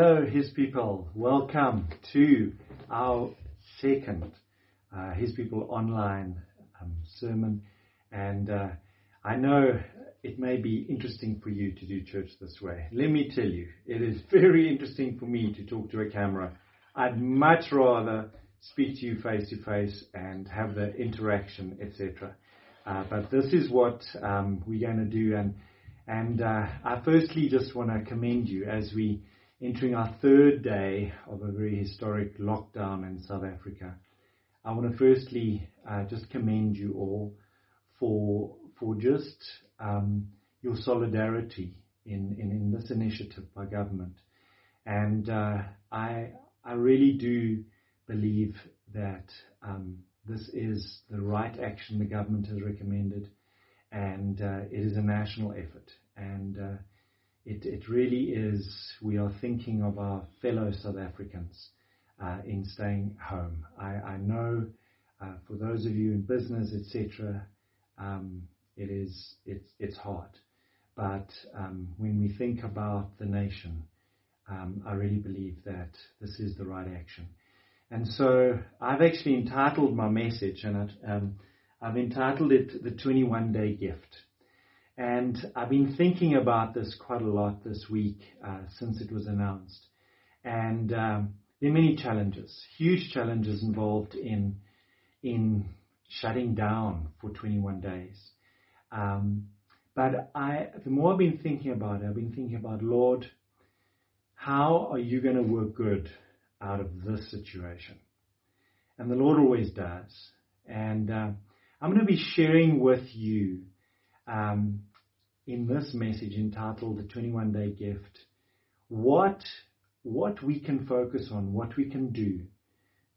Hello, His people. Welcome to our second uh, His People online um, sermon. And uh, I know it may be interesting for you to do church this way. Let me tell you, it is very interesting for me to talk to a camera. I'd much rather speak to you face to face and have the interaction, etc. Uh, but this is what um, we're going to do. And and uh, I firstly just want to commend you as we entering our third day of a very historic lockdown in South Africa. I want to firstly uh, just commend you all for for just um, your solidarity in, in, in, this initiative by government, and uh, I I really do believe that um, this is the right action the government has recommended, and uh, it is a national effort and uh, it, it really is, we are thinking of our fellow South Africans uh, in staying home. I, I know uh, for those of you in business, etc., um, it is it's it's hard. But um, when we think about the nation, um, I really believe that this is the right action. And so I've actually entitled my message, and I, um, I've entitled it "The 21 Day Gift." And I've been thinking about this quite a lot this week uh, since it was announced. And um, there are many challenges, huge challenges involved in in shutting down for 21 days. Um, but I, the more I've been thinking about it, I've been thinking about Lord, how are you going to work good out of this situation? And the Lord always does. And uh, I'm going to be sharing with you um, in this message entitled The 21 Day Gift what, what we can focus on, what we can do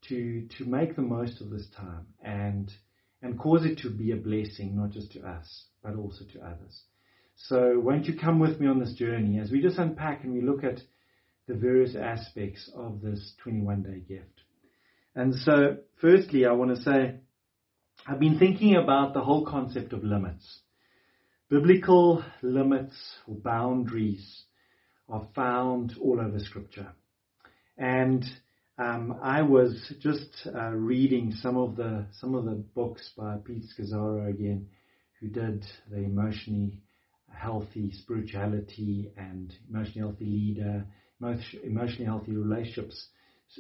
to, to make the most of this time and, and cause it to be a blessing, not just to us, but also to others. So won't you come with me on this journey as we just unpack and we look at the various aspects of this 21 day gift. And so firstly, I want to say, I've been thinking about the whole concept of limits. Biblical limits or boundaries are found all over Scripture. And um, I was just uh, reading some of the some of the books by Pete Scazzero again, who did the emotionally healthy spirituality and emotionally healthy leader, emotionally healthy relationships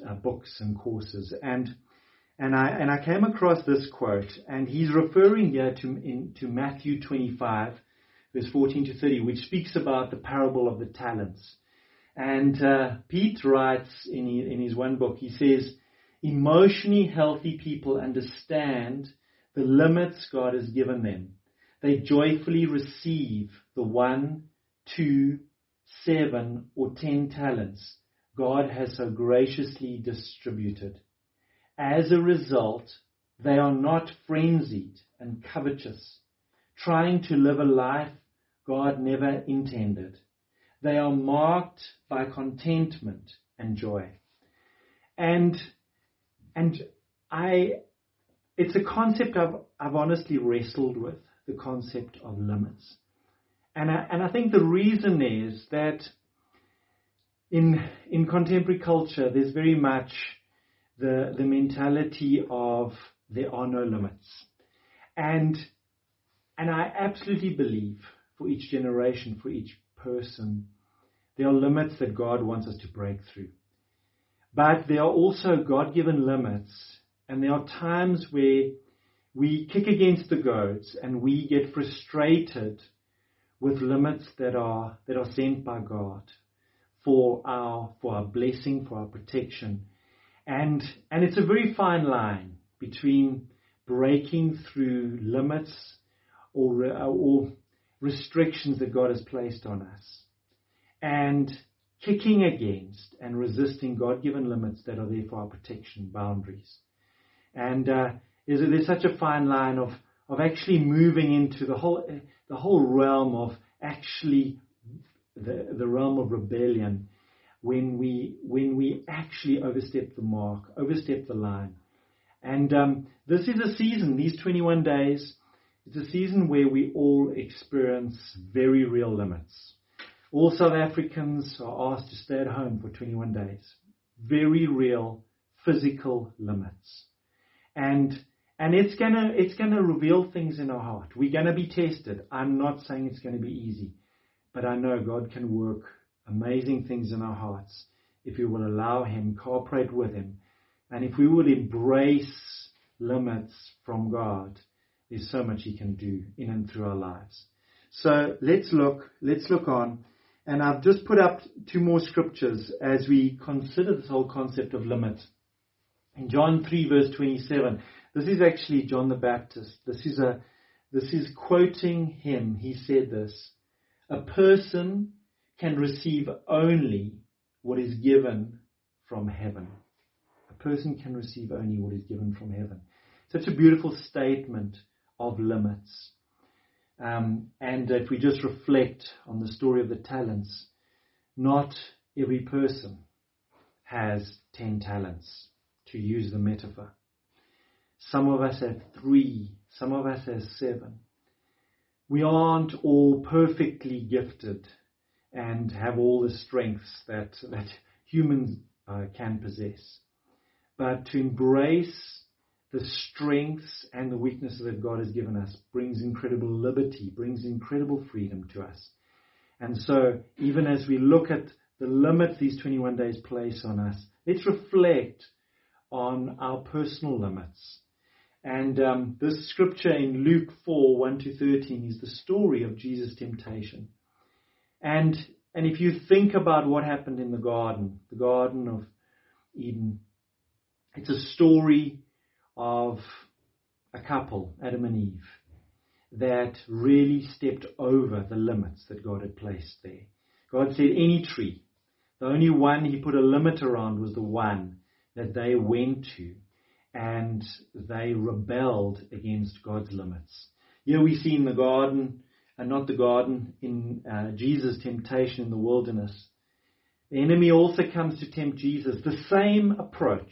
uh, books and courses. And and I, and I came across this quote, and he's referring here to, in, to Matthew 25, verse 14 to 30, which speaks about the parable of the talents. And uh, Pete writes in, in his one book, he says, emotionally healthy people understand the limits God has given them. They joyfully receive the one, two, seven, or ten talents God has so graciously distributed. As a result, they are not frenzied and covetous, trying to live a life God never intended. They are marked by contentment and joy. And, and I, it's a concept I've, I've honestly wrestled with, the concept of limits. And I, and I think the reason is that in, in contemporary culture, there's very much the, the mentality of there are no limits. And, and I absolutely believe for each generation, for each person, there are limits that God wants us to break through. But there are also God given limits, and there are times where we kick against the goads and we get frustrated with limits that are, that are sent by God for our, for our blessing, for our protection. And, and it's a very fine line between breaking through limits or, or restrictions that God has placed on us and kicking against and resisting God given limits that are there for our protection, boundaries. And uh, is there's such a fine line of, of actually moving into the whole, the whole realm of actually the, the realm of rebellion when we when we actually overstep the mark, overstep the line. And um, this is a season, these 21 days, it's a season where we all experience very real limits. All South Africans are asked to stay at home for 21 days. Very real physical limits. And and it's gonna it's gonna reveal things in our heart. We're gonna be tested. I'm not saying it's gonna be easy, but I know God can work amazing things in our hearts if we will allow Him, cooperate with Him, and if we will embrace limits from God, there's so much He can do in and through our lives. So let's look, let's look on. And I've just put up two more scriptures as we consider this whole concept of limits. In John 3 verse 27, this is actually John the Baptist. This is a, this is quoting him. He said this, a person can receive only what is given from heaven. A person can receive only what is given from heaven. Such a beautiful statement of limits. Um, and if we just reflect on the story of the talents, not every person has ten talents, to use the metaphor. Some of us have three, some of us have seven. We aren't all perfectly gifted and have all the strengths that, that humans uh, can possess. But to embrace the strengths and the weaknesses that God has given us brings incredible liberty, brings incredible freedom to us. And so, even as we look at the limits these 21 days place on us, let's reflect on our personal limits. And um, this scripture in Luke 4 1 to 13 is the story of Jesus' temptation. And, and if you think about what happened in the garden, the Garden of Eden, it's a story of a couple, Adam and Eve, that really stepped over the limits that God had placed there. God said any tree. The only one he put a limit around was the one that they went to and they rebelled against God's limits. Here we see in the garden, and not the garden, in uh, Jesus' temptation in the wilderness. The enemy also comes to tempt Jesus. The same approach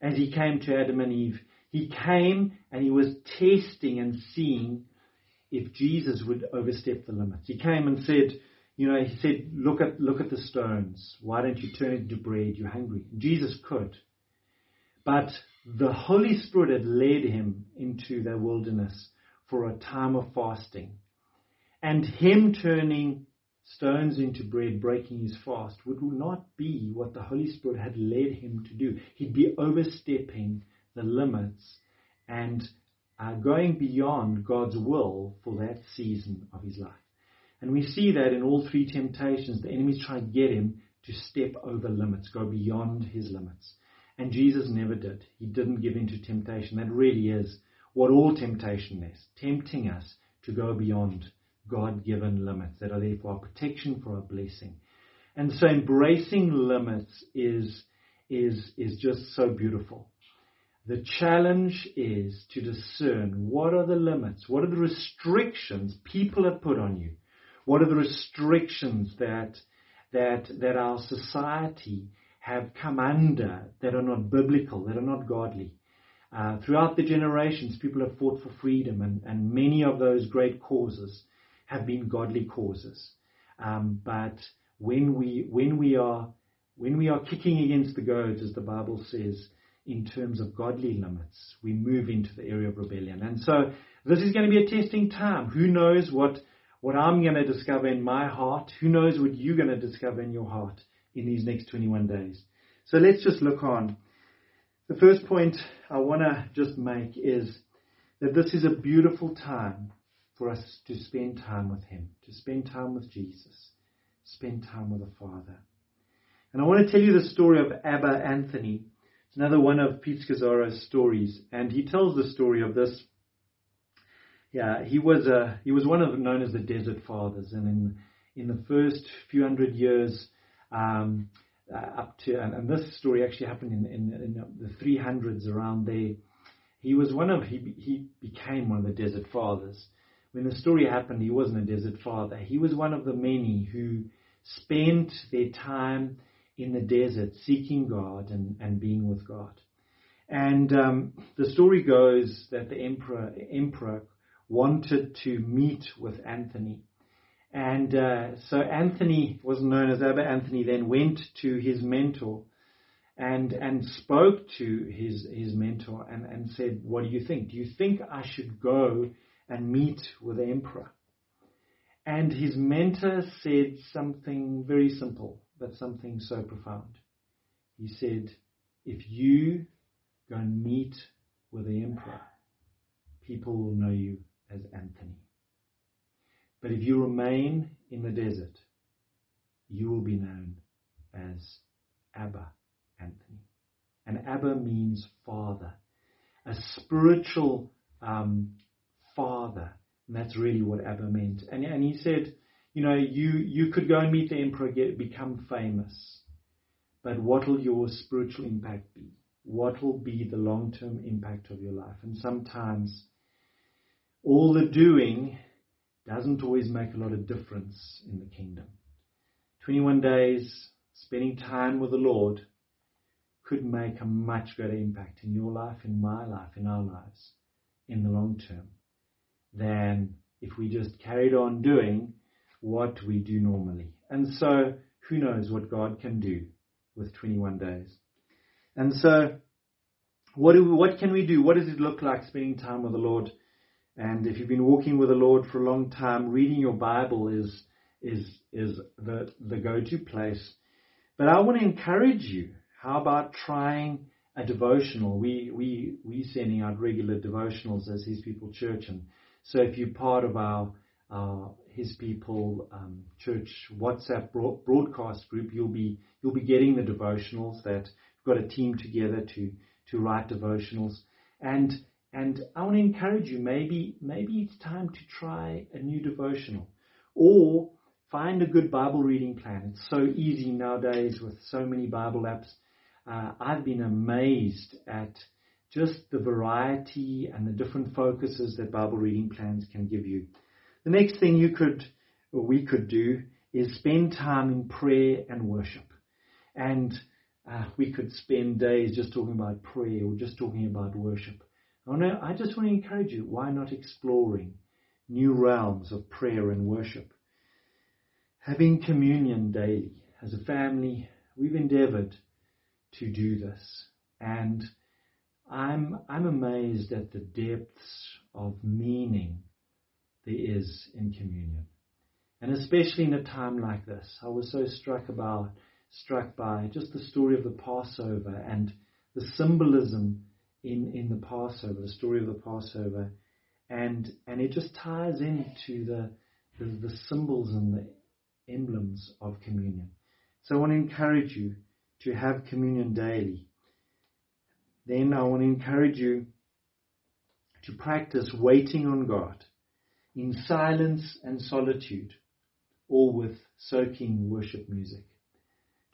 as he came to Adam and Eve. He came and he was testing and seeing if Jesus would overstep the limits. He came and said, you know, he said, look at, look at the stones. Why don't you turn it into bread? You're hungry. Jesus could. But the Holy Spirit had led him into the wilderness for a time of fasting. And him turning stones into bread, breaking his fast, would not be what the Holy Spirit had led him to do. He'd be overstepping the limits and uh, going beyond God's will for that season of his life. And we see that in all three temptations, the enemy's trying to get him to step over limits, go beyond his limits. And Jesus never did. He didn't give in to temptation. That really is what all temptation is, tempting us to go beyond God-given limits that are there for our protection, for our blessing. And so embracing limits is, is, is just so beautiful. The challenge is to discern what are the limits, what are the restrictions people have put on you, what are the restrictions that, that, that our society have come under that are not biblical, that are not godly. Uh, throughout the generations, people have fought for freedom, and, and many of those great causes have been godly causes. Um, but when we when we are when we are kicking against the goads, as the Bible says, in terms of godly limits, we move into the area of rebellion. And so this is going to be a testing time. Who knows what what I'm going to discover in my heart? Who knows what you're going to discover in your heart? in these next 21 days. So let's just look on. The first point I want to just make is that this is a beautiful time for us to spend time with Him, to spend time with Jesus, spend time with the Father. And I want to tell you the story of Abba Anthony. It's another one of Pete Scazzero's stories, and he tells the story of this. Yeah, he was a he was one of known as the Desert Fathers, and in in the first few hundred years um, uh, up to, and, and, this story actually happened in, in, in, the 300s around there. He was one of, he, he became one of the desert fathers. When the story happened, he wasn't a desert father. He was one of the many who spent their time in the desert seeking God and, and being with God. And um, the story goes that the emperor, emperor wanted to meet with Anthony And uh, so Anthony, was known as Abba Anthony, then went to his mentor and and spoke to his his mentor and, and said, What do you think? Do you think I should go and meet with the emperor? And his mentor said something very simple, but something so profound. He said, If you go and meet with the emperor, people will know you as Anthony. But if you remain in the desert, you will be known as Abba Anthony. And Abba means father, a spiritual um, father. And that's really what Abba meant. And, and he said, you know, you, you could go and meet the emperor, get, become famous. But what will your spiritual impact be? What will be the long term impact of your life? And sometimes all the doing doesn't always make a lot of difference in the kingdom. 21 days spending time with the Lord could make a much greater impact in your life, in my life, in our lives, in the long term, than if we just carried on doing what we do normally. And so, who knows what God can do with 21 days. And so, what, do we, what can we do? What does it look like spending time with the Lord? And if you've been walking with the Lord for a long time, reading your Bible is, is, is the, the go-to place. But I want to encourage you. How about trying a devotional? We, we, we sending out regular devotionals as His People Church. And so if you're part of our, our His People um, Church WhatsApp broadcast group, you'll be, you'll be getting the devotionals that we've got a team together to, to write devotionals. And and I want to encourage you, maybe, maybe it's time to try a new devotional or find a good Bible reading plan. It's so easy nowadays with so many Bible apps. Uh, I've been amazed at just the variety and the different focuses that Bible reading plans can give you. The next thing you could, or we could do, is spend time in prayer and worship. And uh, we could spend days just talking about prayer or just talking about worship. I just want to encourage you, why not exploring new realms of prayer and worship? Having communion daily. As a family, we've endeavored to do this. And I'm, I'm amazed at the depths of meaning there is in communion. And especially in a time like this, I was so struck about, struck by just the story of the Passover and the symbolism in, in the Passover, the story of the Passover, and and it just ties into the, the, the symbols and the emblems of communion. So I want to encourage you to have communion daily. Then I want to encourage you to practice waiting on God in silence and solitude, all with soaking worship music.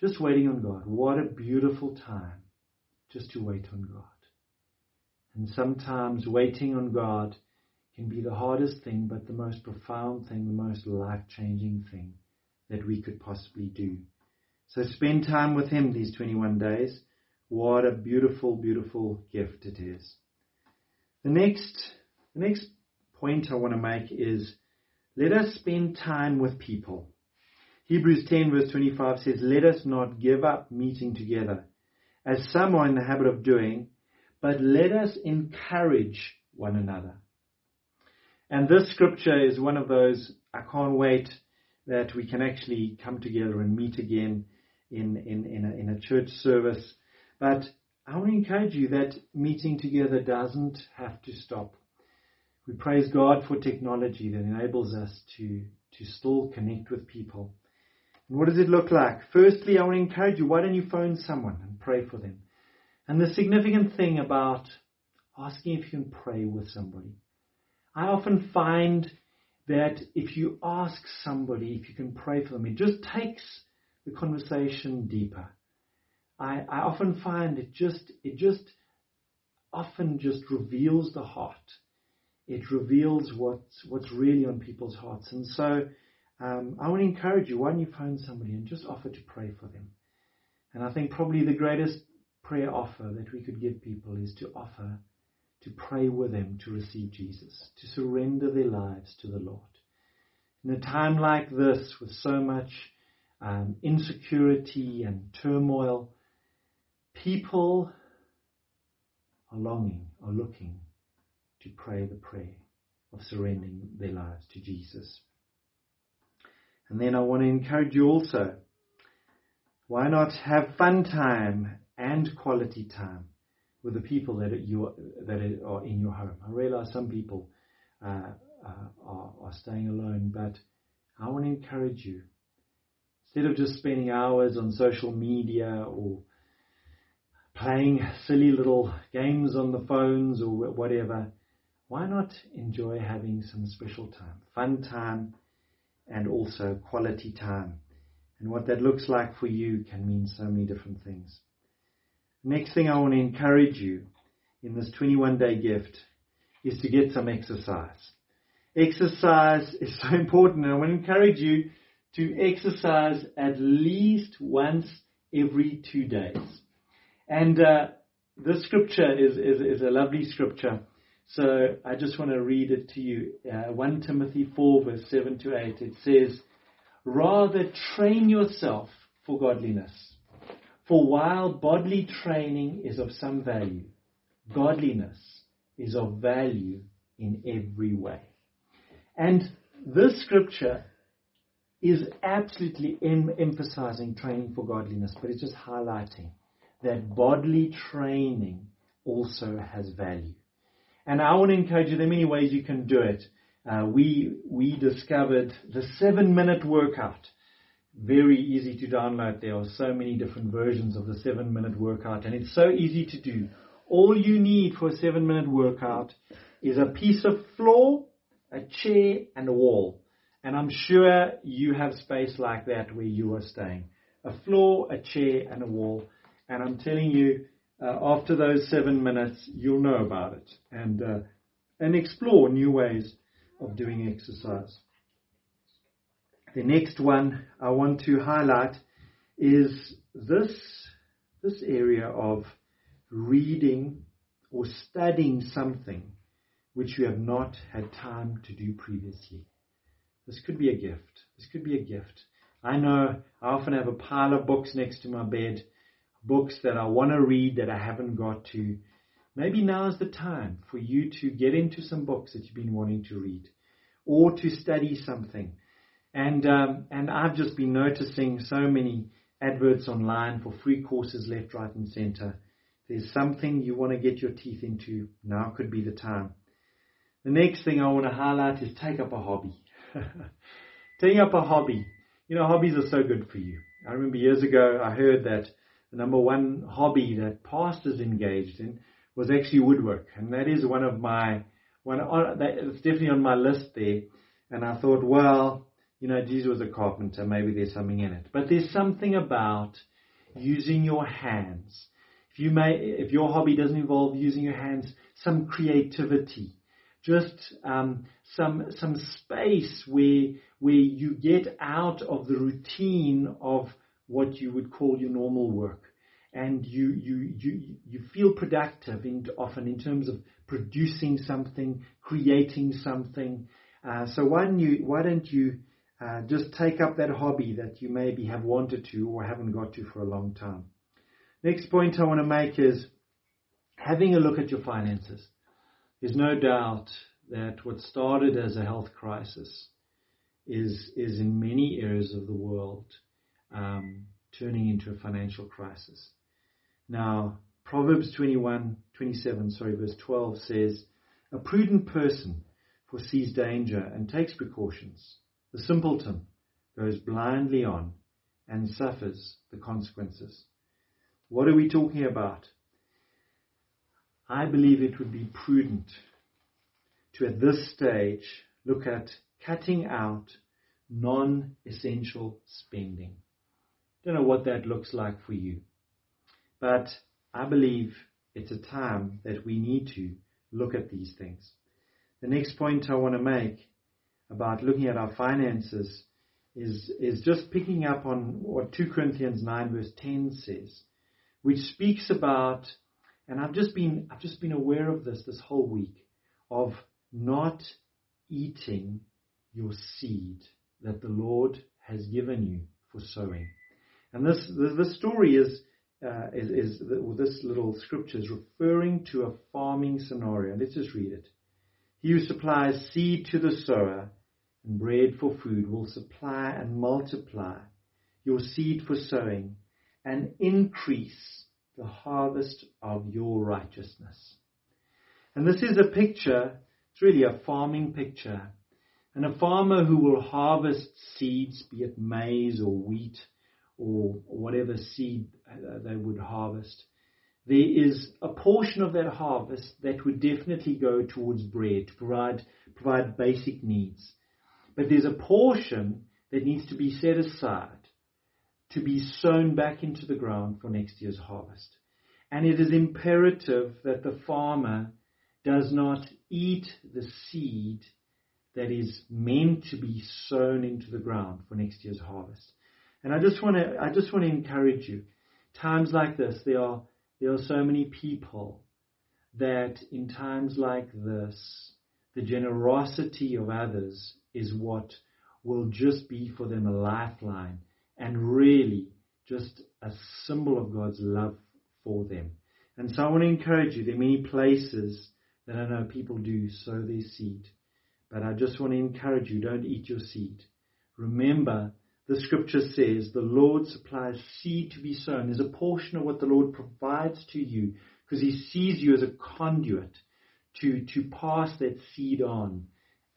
Just waiting on God. What a beautiful time just to wait on God. And sometimes waiting on God can be the hardest thing, but the most profound thing, the most life changing thing that we could possibly do. So spend time with Him these 21 days. What a beautiful, beautiful gift it is. The next, the next point I want to make is let us spend time with people. Hebrews 10 verse 25 says, let us not give up meeting together as some are in the habit of doing, but let us encourage one another. And this scripture is one of those, I can't wait that we can actually come together and meet again in, in, in, a, in a church service. But I want to encourage you that meeting together doesn't have to stop. We praise God for technology that enables us to, to still connect with people. And what does it look like? Firstly, I want to encourage you, why don't you phone someone and pray for them? And the significant thing about asking if you can pray with somebody, I often find that if you ask somebody if you can pray for them, it just takes the conversation deeper. I, I often find it just, it just often just reveals the heart. It reveals what's, what's really on people's hearts. And so, um, I want to encourage you, why don't you phone somebody and just offer to pray for them? And I think probably the greatest prayer offer that we could give people is to offer to pray with them to receive Jesus, to surrender their lives to the Lord. In a time like this, with so much um, insecurity and turmoil, people are longing, are looking to pray the prayer of surrendering their lives to Jesus. And then I want to encourage you also, why not have fun time and quality time with the people that, you, that are in your home? I realize some people uh, uh, are, are staying alone, but I want to encourage you. Instead of just spending hours on social media or playing silly little games on the phones or whatever, why not enjoy having some special time, fun time, and also quality time? And what that looks like for you can mean so many different things. Next thing I want to encourage you in this 21 day gift is to get some exercise. Exercise is so important and I want to encourage you to exercise at least once every two days. And uh, this scripture is, is, is a lovely scripture. So I just want to read it to you. Uh, 1 Timothy 4 verse 7 to 8. It says, Rather train yourself for godliness. For while bodily training is of some value, godliness is of value in every way. And this scripture is absolutely em- emphasizing training for godliness, but it's just highlighting that bodily training also has value. And I want to encourage you, there are many ways you can do it. Uh, we, we discovered the seven minute workout. Very easy to download. There are so many different versions of the seven minute workout and it's so easy to do. All you need for a seven minute workout is a piece of floor, a chair and a wall. And I'm sure you have space like that where you are staying. A floor, a chair and a wall. And I'm telling you, uh, after those seven minutes, you'll know about it and, uh, and explore new ways of doing exercise. The next one I want to highlight is this, this area of reading or studying something which you have not had time to do previously. This could be a gift. This could be a gift. I know I often have a pile of books next to my bed books that I want to read that I haven't got to, maybe now is the time for you to get into some books that you've been wanting to read or to study something. And, um, and I've just been noticing so many adverts online for free courses left, right and center. There's something you want to get your teeth into. Now could be the time. The next thing I want to highlight is take up a hobby. Taking up a hobby. You know, hobbies are so good for you. I remember years ago I heard that the number one hobby that pastors engaged in was actually woodwork, and that is one of my one. It's definitely on my list there. And I thought, well, you know, Jesus was a carpenter. Maybe there's something in it. But there's something about using your hands. If you may, if your hobby doesn't involve using your hands, some creativity, just um, some some space where where you get out of the routine of what you would call your normal work. And you, you, you, you feel productive in, often in terms of producing something, creating something. Uh, so why don't you, why don't you uh, just take up that hobby that you maybe have wanted to or haven't got to for a long time? Next point I want to make is having a look at your finances. There's no doubt that what started as a health crisis is, is in many areas of the world um, turning into a financial crisis. Now, Proverbs 21, 27, sorry, verse 12 says, A prudent person foresees danger and takes precautions. The simpleton goes blindly on and suffers the consequences. What are we talking about? I believe it would be prudent to, at this stage, look at cutting out non-essential spending. Don't know what that looks like for you. But I believe it's a time that we need to look at these things. The next point I want to make about looking at our finances is, is just picking up on what 2 Corinthians 9 verse 10 says, which speaks about, and I've just been, I've just been aware of this this whole week, of not eating your seed that the Lord has given you for sowing. And this, the story is, uh, is, is this little scripture is referring to a farming scenario. Let's just read it. He who supplies seed to the sower and bread for food will supply and multiply your seed for sowing and increase the harvest of your righteousness. And this is a picture, it's really a farming picture. And a farmer who will harvest seeds, be it maize or wheat or whatever seed they would harvest, there is a portion of that harvest that would definitely go towards bread to provide, provide basic needs. But there's a portion that needs to be set aside to be sown back into the ground for next year's harvest. And it is imperative that the farmer does not eat the seed that is meant to be sown into the ground for next year's harvest. And I just want to, I just want to encourage you. Times like this, there are, there are so many people that in times like this, the generosity of others is what will just be for them a lifeline and really just a symbol of God's love for them. And so I want to encourage you, there are many places that I know people do sow their seed. But I just want to encourage you, don't eat your seed. Remember the scripture says the Lord supplies seed to be sown. There's a portion of what the Lord provides to you because he sees you as a conduit to, to pass that seed on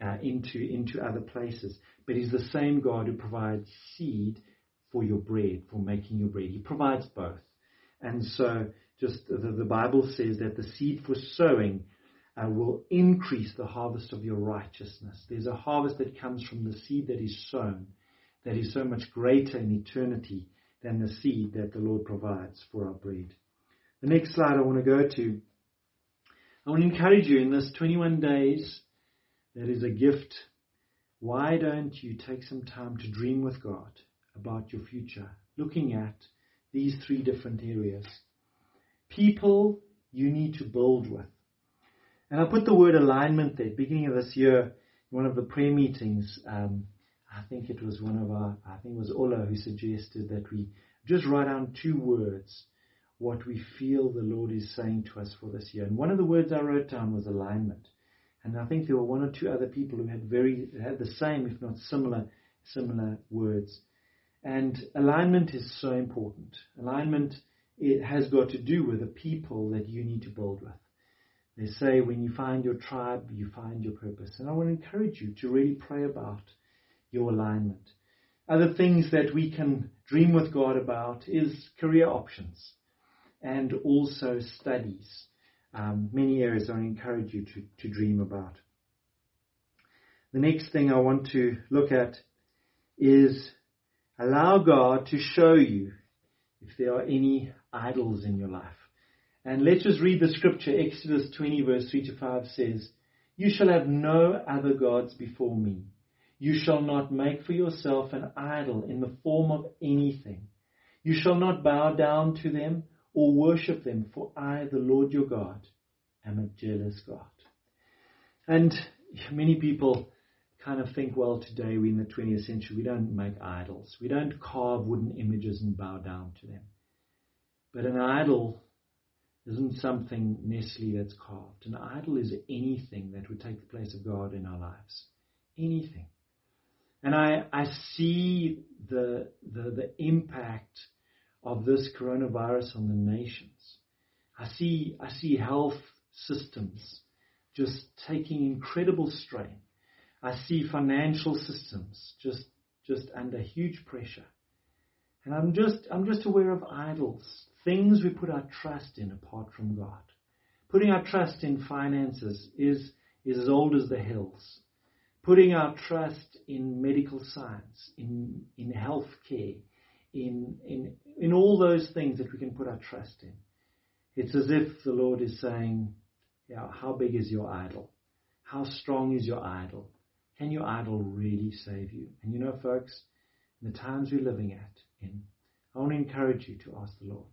uh, into, into other places. But he's the same God who provides seed for your bread, for making your bread. He provides both. And so just the, the Bible says that the seed for sowing uh, will increase the harvest of your righteousness. There's a harvest that comes from the seed that is sown that is so much greater in eternity than the seed that the Lord provides for our bread. The next slide I want to go to, I want to encourage you in this 21 days that is a gift. Why don't you take some time to dream with God about your future, looking at these three different areas? People you need to build with. And I put the word alignment there. Beginning of this year, one of the prayer meetings, um, I think it was one of our, I think it was Ola who suggested that we just write down two words, what we feel the Lord is saying to us for this year. And one of the words I wrote down was alignment. And I think there were one or two other people who had very, had the same, if not similar, similar words. And alignment is so important. Alignment, it has got to do with the people that you need to build with. They say when you find your tribe, you find your purpose. And I want to encourage you to really pray about your alignment. Other things that we can dream with God about is career options and also studies. Um, many areas I encourage you to, to dream about. The next thing I want to look at is allow God to show you if there are any idols in your life. And let's just read the scripture. Exodus 20 verse 3 to 5 says, You shall have no other gods before me. You shall not make for yourself an idol in the form of anything. You shall not bow down to them or worship them, for I, the Lord your God, am a jealous God. And many people kind of think, well, today we're in the 20th century, we don't make idols. We don't carve wooden images and bow down to them. But an idol isn't something necessarily that's carved. An idol is anything that would take the place of God in our lives. Anything. And I, I see the, the, the impact of this coronavirus on the nations. I see, I see health systems just taking incredible strain. I see financial systems just, just under huge pressure. And I'm just, I'm just aware of idols, things we put our trust in apart from God. Putting our trust in finances is, is as old as the hills putting our trust in medical science, in, in healthcare, in, in, in all those things that we can put our trust in. It's as if the Lord is saying, yeah, how big is your idol? How strong is your idol? Can your idol really save you? And you know, folks, in the times we're living at, in, I want to encourage you to ask the Lord,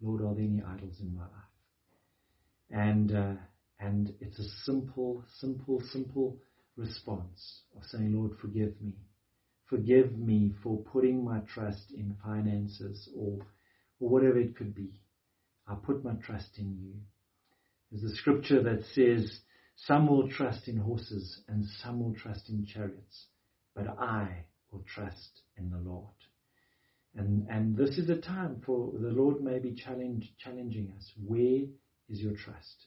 Lord, are there any idols in my life? And, uh, and it's a simple, simple, simple response of saying, Lord, forgive me. Forgive me for putting my trust in finances or, or whatever it could be. I put my trust in you. There's a scripture that says, some will trust in horses and some will trust in chariots, but I will trust in the Lord. And, and this is a time for the Lord may be challenge, challenging us. Where is your trust?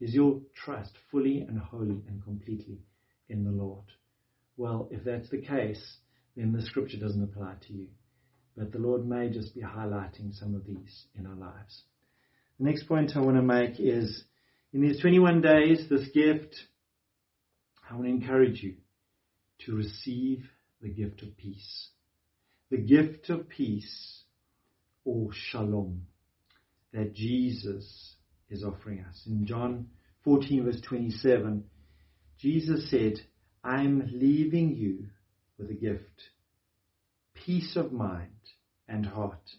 Is your trust fully and wholly and completely in the Lord? Well, if that's the case, then the scripture doesn't apply to you. But the Lord may just be highlighting some of these in our lives. The next point I want to make is in these 21 days, this gift, I want to encourage you to receive the gift of peace. The gift of peace or shalom that Jesus is offering us. In John 14 verse 27, Jesus said, I'm leaving you with a gift, peace of mind and heart.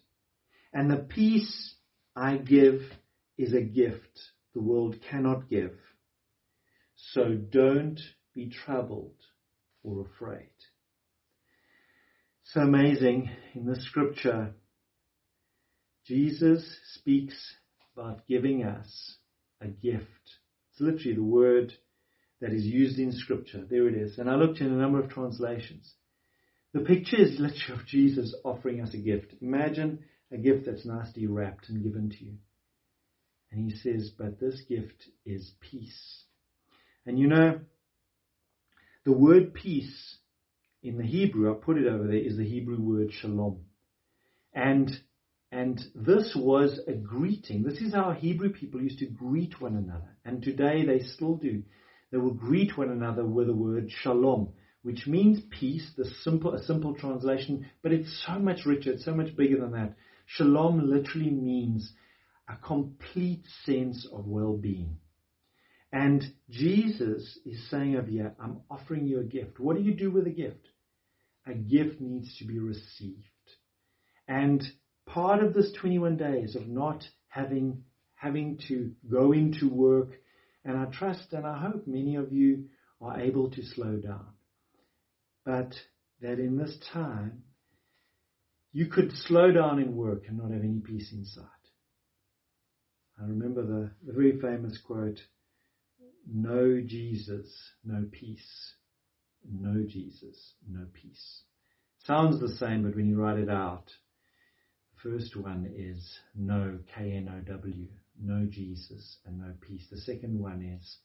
And the peace I give is a gift the world cannot give. So don't be troubled or afraid. So amazing in the scripture, Jesus speaks about giving us a gift. It's literally the word that is used in scripture. There it is. And I looked in a number of translations. The picture is literally of Jesus offering us a gift. Imagine a gift that's nicely wrapped and given to you. And he says, but this gift is peace. And you know, the word peace in the Hebrew, I put it over there, is the Hebrew word shalom. And, and this was a greeting. This is how Hebrew people used to greet one another. And today they still do. They will greet one another with the word shalom, which means peace, the simple, a simple translation, but it's so much richer, it's so much bigger than that. Shalom literally means a complete sense of well-being. And Jesus is saying over here, I'm offering you a gift. What do you do with a gift? A gift needs to be received. And part of this 21 days of not having, having to go into work, and I trust and I hope many of you are able to slow down. But that in this time, you could slow down in work and not have any peace inside. I remember the, the very famous quote, no Jesus, no peace. No Jesus, no peace. Sounds the same, but when you write it out, the first one is no, K-N-O-W, no Jesus and no peace. The second one is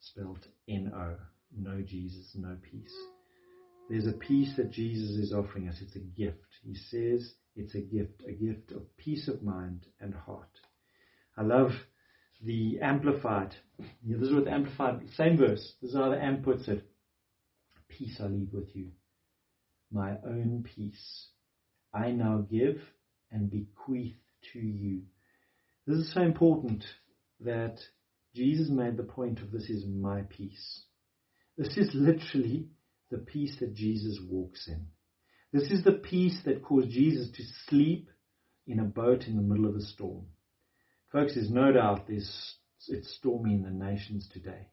spelled N-O, no Jesus, no peace. There's a peace that Jesus is offering us. It's a gift. He says it's a gift, a gift of peace of mind and heart. I love the Amplified. This is what the Amplified, same verse. This is how the Amp puts it. Peace I leave with you. My own peace I now give and bequeath to you. This is so important that Jesus made the point of this is my peace. This is literally the peace that Jesus walks in. This is the peace that caused Jesus to sleep in a boat in the middle of a storm. Folks, there's no doubt there's, it's stormy in the nations today.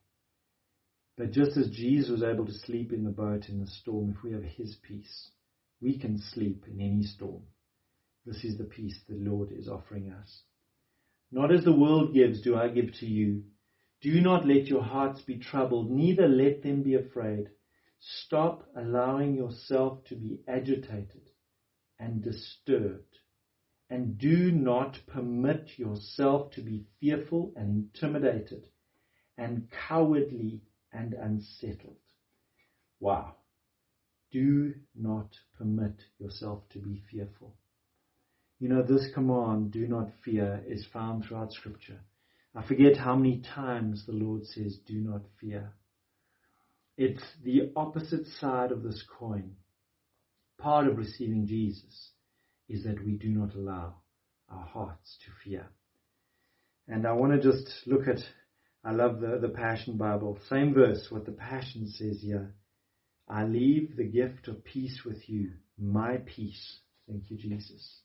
But just as Jesus was able to sleep in the boat in the storm, if we have His peace, we can sleep in any storm. This is the peace the Lord is offering us. Not as the world gives do I give to you. Do not let your hearts be troubled, neither let them be afraid. Stop allowing yourself to be agitated and disturbed and do not permit yourself to be fearful and intimidated and cowardly and unsettled. Wow. Do not permit yourself to be fearful. You know, this command, do not fear, is found throughout scripture. I forget how many times the Lord says, do not fear. It's the opposite side of this coin. Part of receiving Jesus is that we do not allow our hearts to fear. And I want to just look at, I love the, the Passion Bible. Same verse, what the Passion says here. I leave the gift of peace with you, my peace. Thank you, Jesus.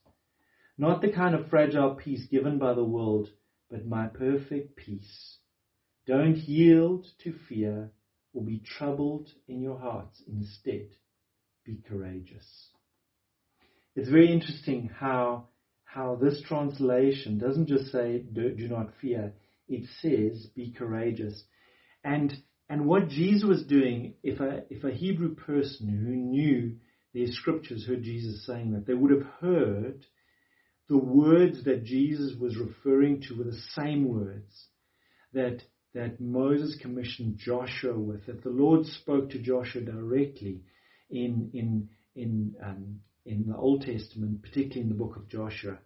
Not the kind of fragile peace given by the world, but my perfect peace. Don't yield to fear or be troubled in your hearts. Instead, be courageous. It's very interesting how, how this translation doesn't just say, do, do not fear. It says, be courageous. And, and what Jesus was doing, if a, if a Hebrew person who knew their scriptures heard Jesus saying that, they would have heard the words that Jesus was referring to were the same words that, that Moses commissioned Joshua with, that the Lord spoke to Joshua directly in, in, in, um, in the Old Testament, particularly in the book of Joshua.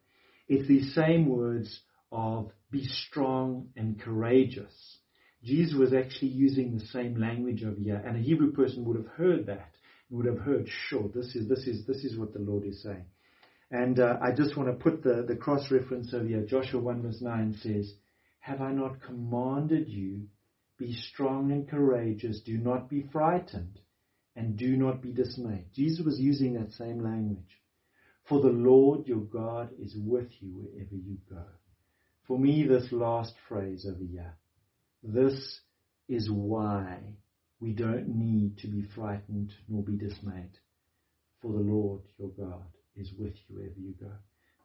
It's these same words of be strong and courageous. Jesus was actually using the same language over here, and a Hebrew person would have heard that, would have heard, sure, this is, this is, this is what the Lord is saying. And uh, I just want to put the, the cross reference over here. Joshua 1 verse 9 says, Have I not commanded you, be strong and courageous, do not be frightened, and do not be dismayed. Jesus was using that same language. For the Lord your God is with you wherever you go. For me, this last phrase over here, this is why we don't need to be frightened nor be dismayed. For the Lord your God is with you wherever you go.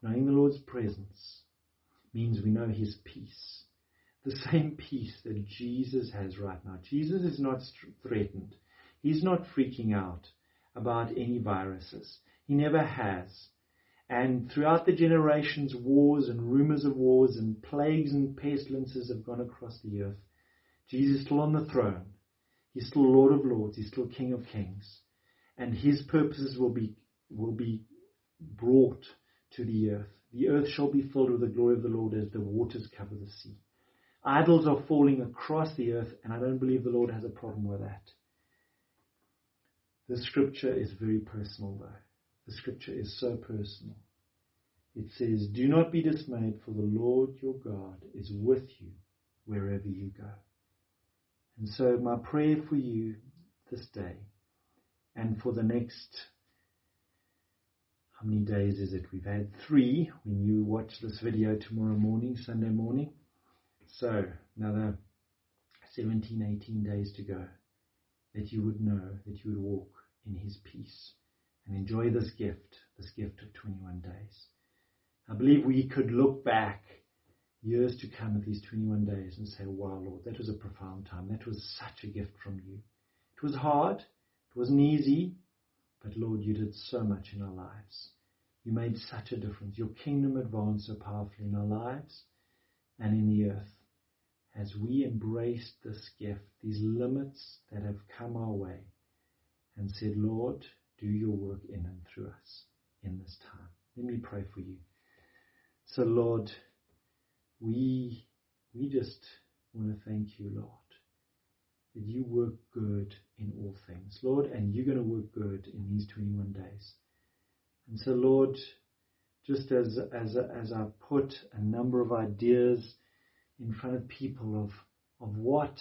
Knowing the Lord's presence means we know His peace. The same peace that Jesus has right now. Jesus is not threatened. He's not freaking out about any viruses. He never has. And throughout the generations, wars and rumors of wars and plagues and pestilences have gone across the earth. Jesus is still on the throne. He's still Lord of Lords. He's still King of Kings. And his purposes will be, will be brought to the earth. The earth shall be filled with the glory of the Lord as the waters cover the sea. Idols are falling across the earth, and I don't believe the Lord has a problem with that. The scripture is very personal, though. The scripture is so personal. It says, Do not be dismayed, for the Lord your God is with you wherever you go. And so, my prayer for you this day and for the next how many days is it? We've had three when you watch this video tomorrow morning, Sunday morning. So another 17, 18 days to go. That you would know, that you would walk in His peace and enjoy this gift, this gift of 21 days. I believe we could look back years to come at these 21 days and say, wow, Lord, that was a profound time. That was such a gift from you. It was hard. It wasn't easy. But Lord, you did so much in our lives. You made such a difference. Your kingdom advanced so powerfully in our lives and in the earth. As we embraced this gift, these limits that have come our way, and said, Lord, do your work in and through us in this time. Let me pray for you. So, Lord, we, we just want to thank you, Lord that you work good in all things, Lord, and you're going to work good in these 21 days. And so, Lord, just as, as, as I put a number of ideas in front of people of, of what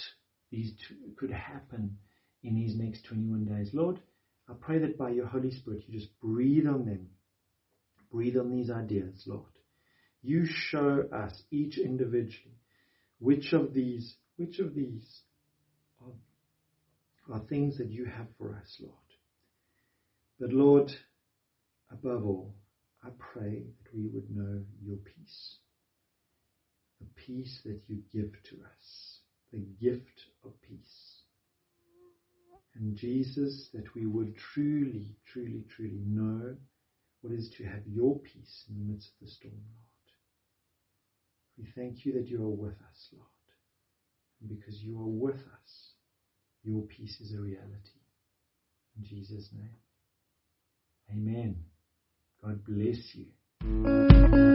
these two, could happen in these next 21 days, Lord, I pray that by your Holy Spirit you just breathe on them. Breathe on these ideas, Lord. You show us each individually which of these, which of these are things that you have for us, Lord. But Lord, above all, I pray that we would know your peace. The peace that you give to us. The gift of peace. And Jesus, that we would truly, truly, truly know what is to have your peace in the midst of the storm, Lord. We thank you that you are with us, Lord. And because you are with us, your peace is a reality. In Jesus' name. Amen. God bless you.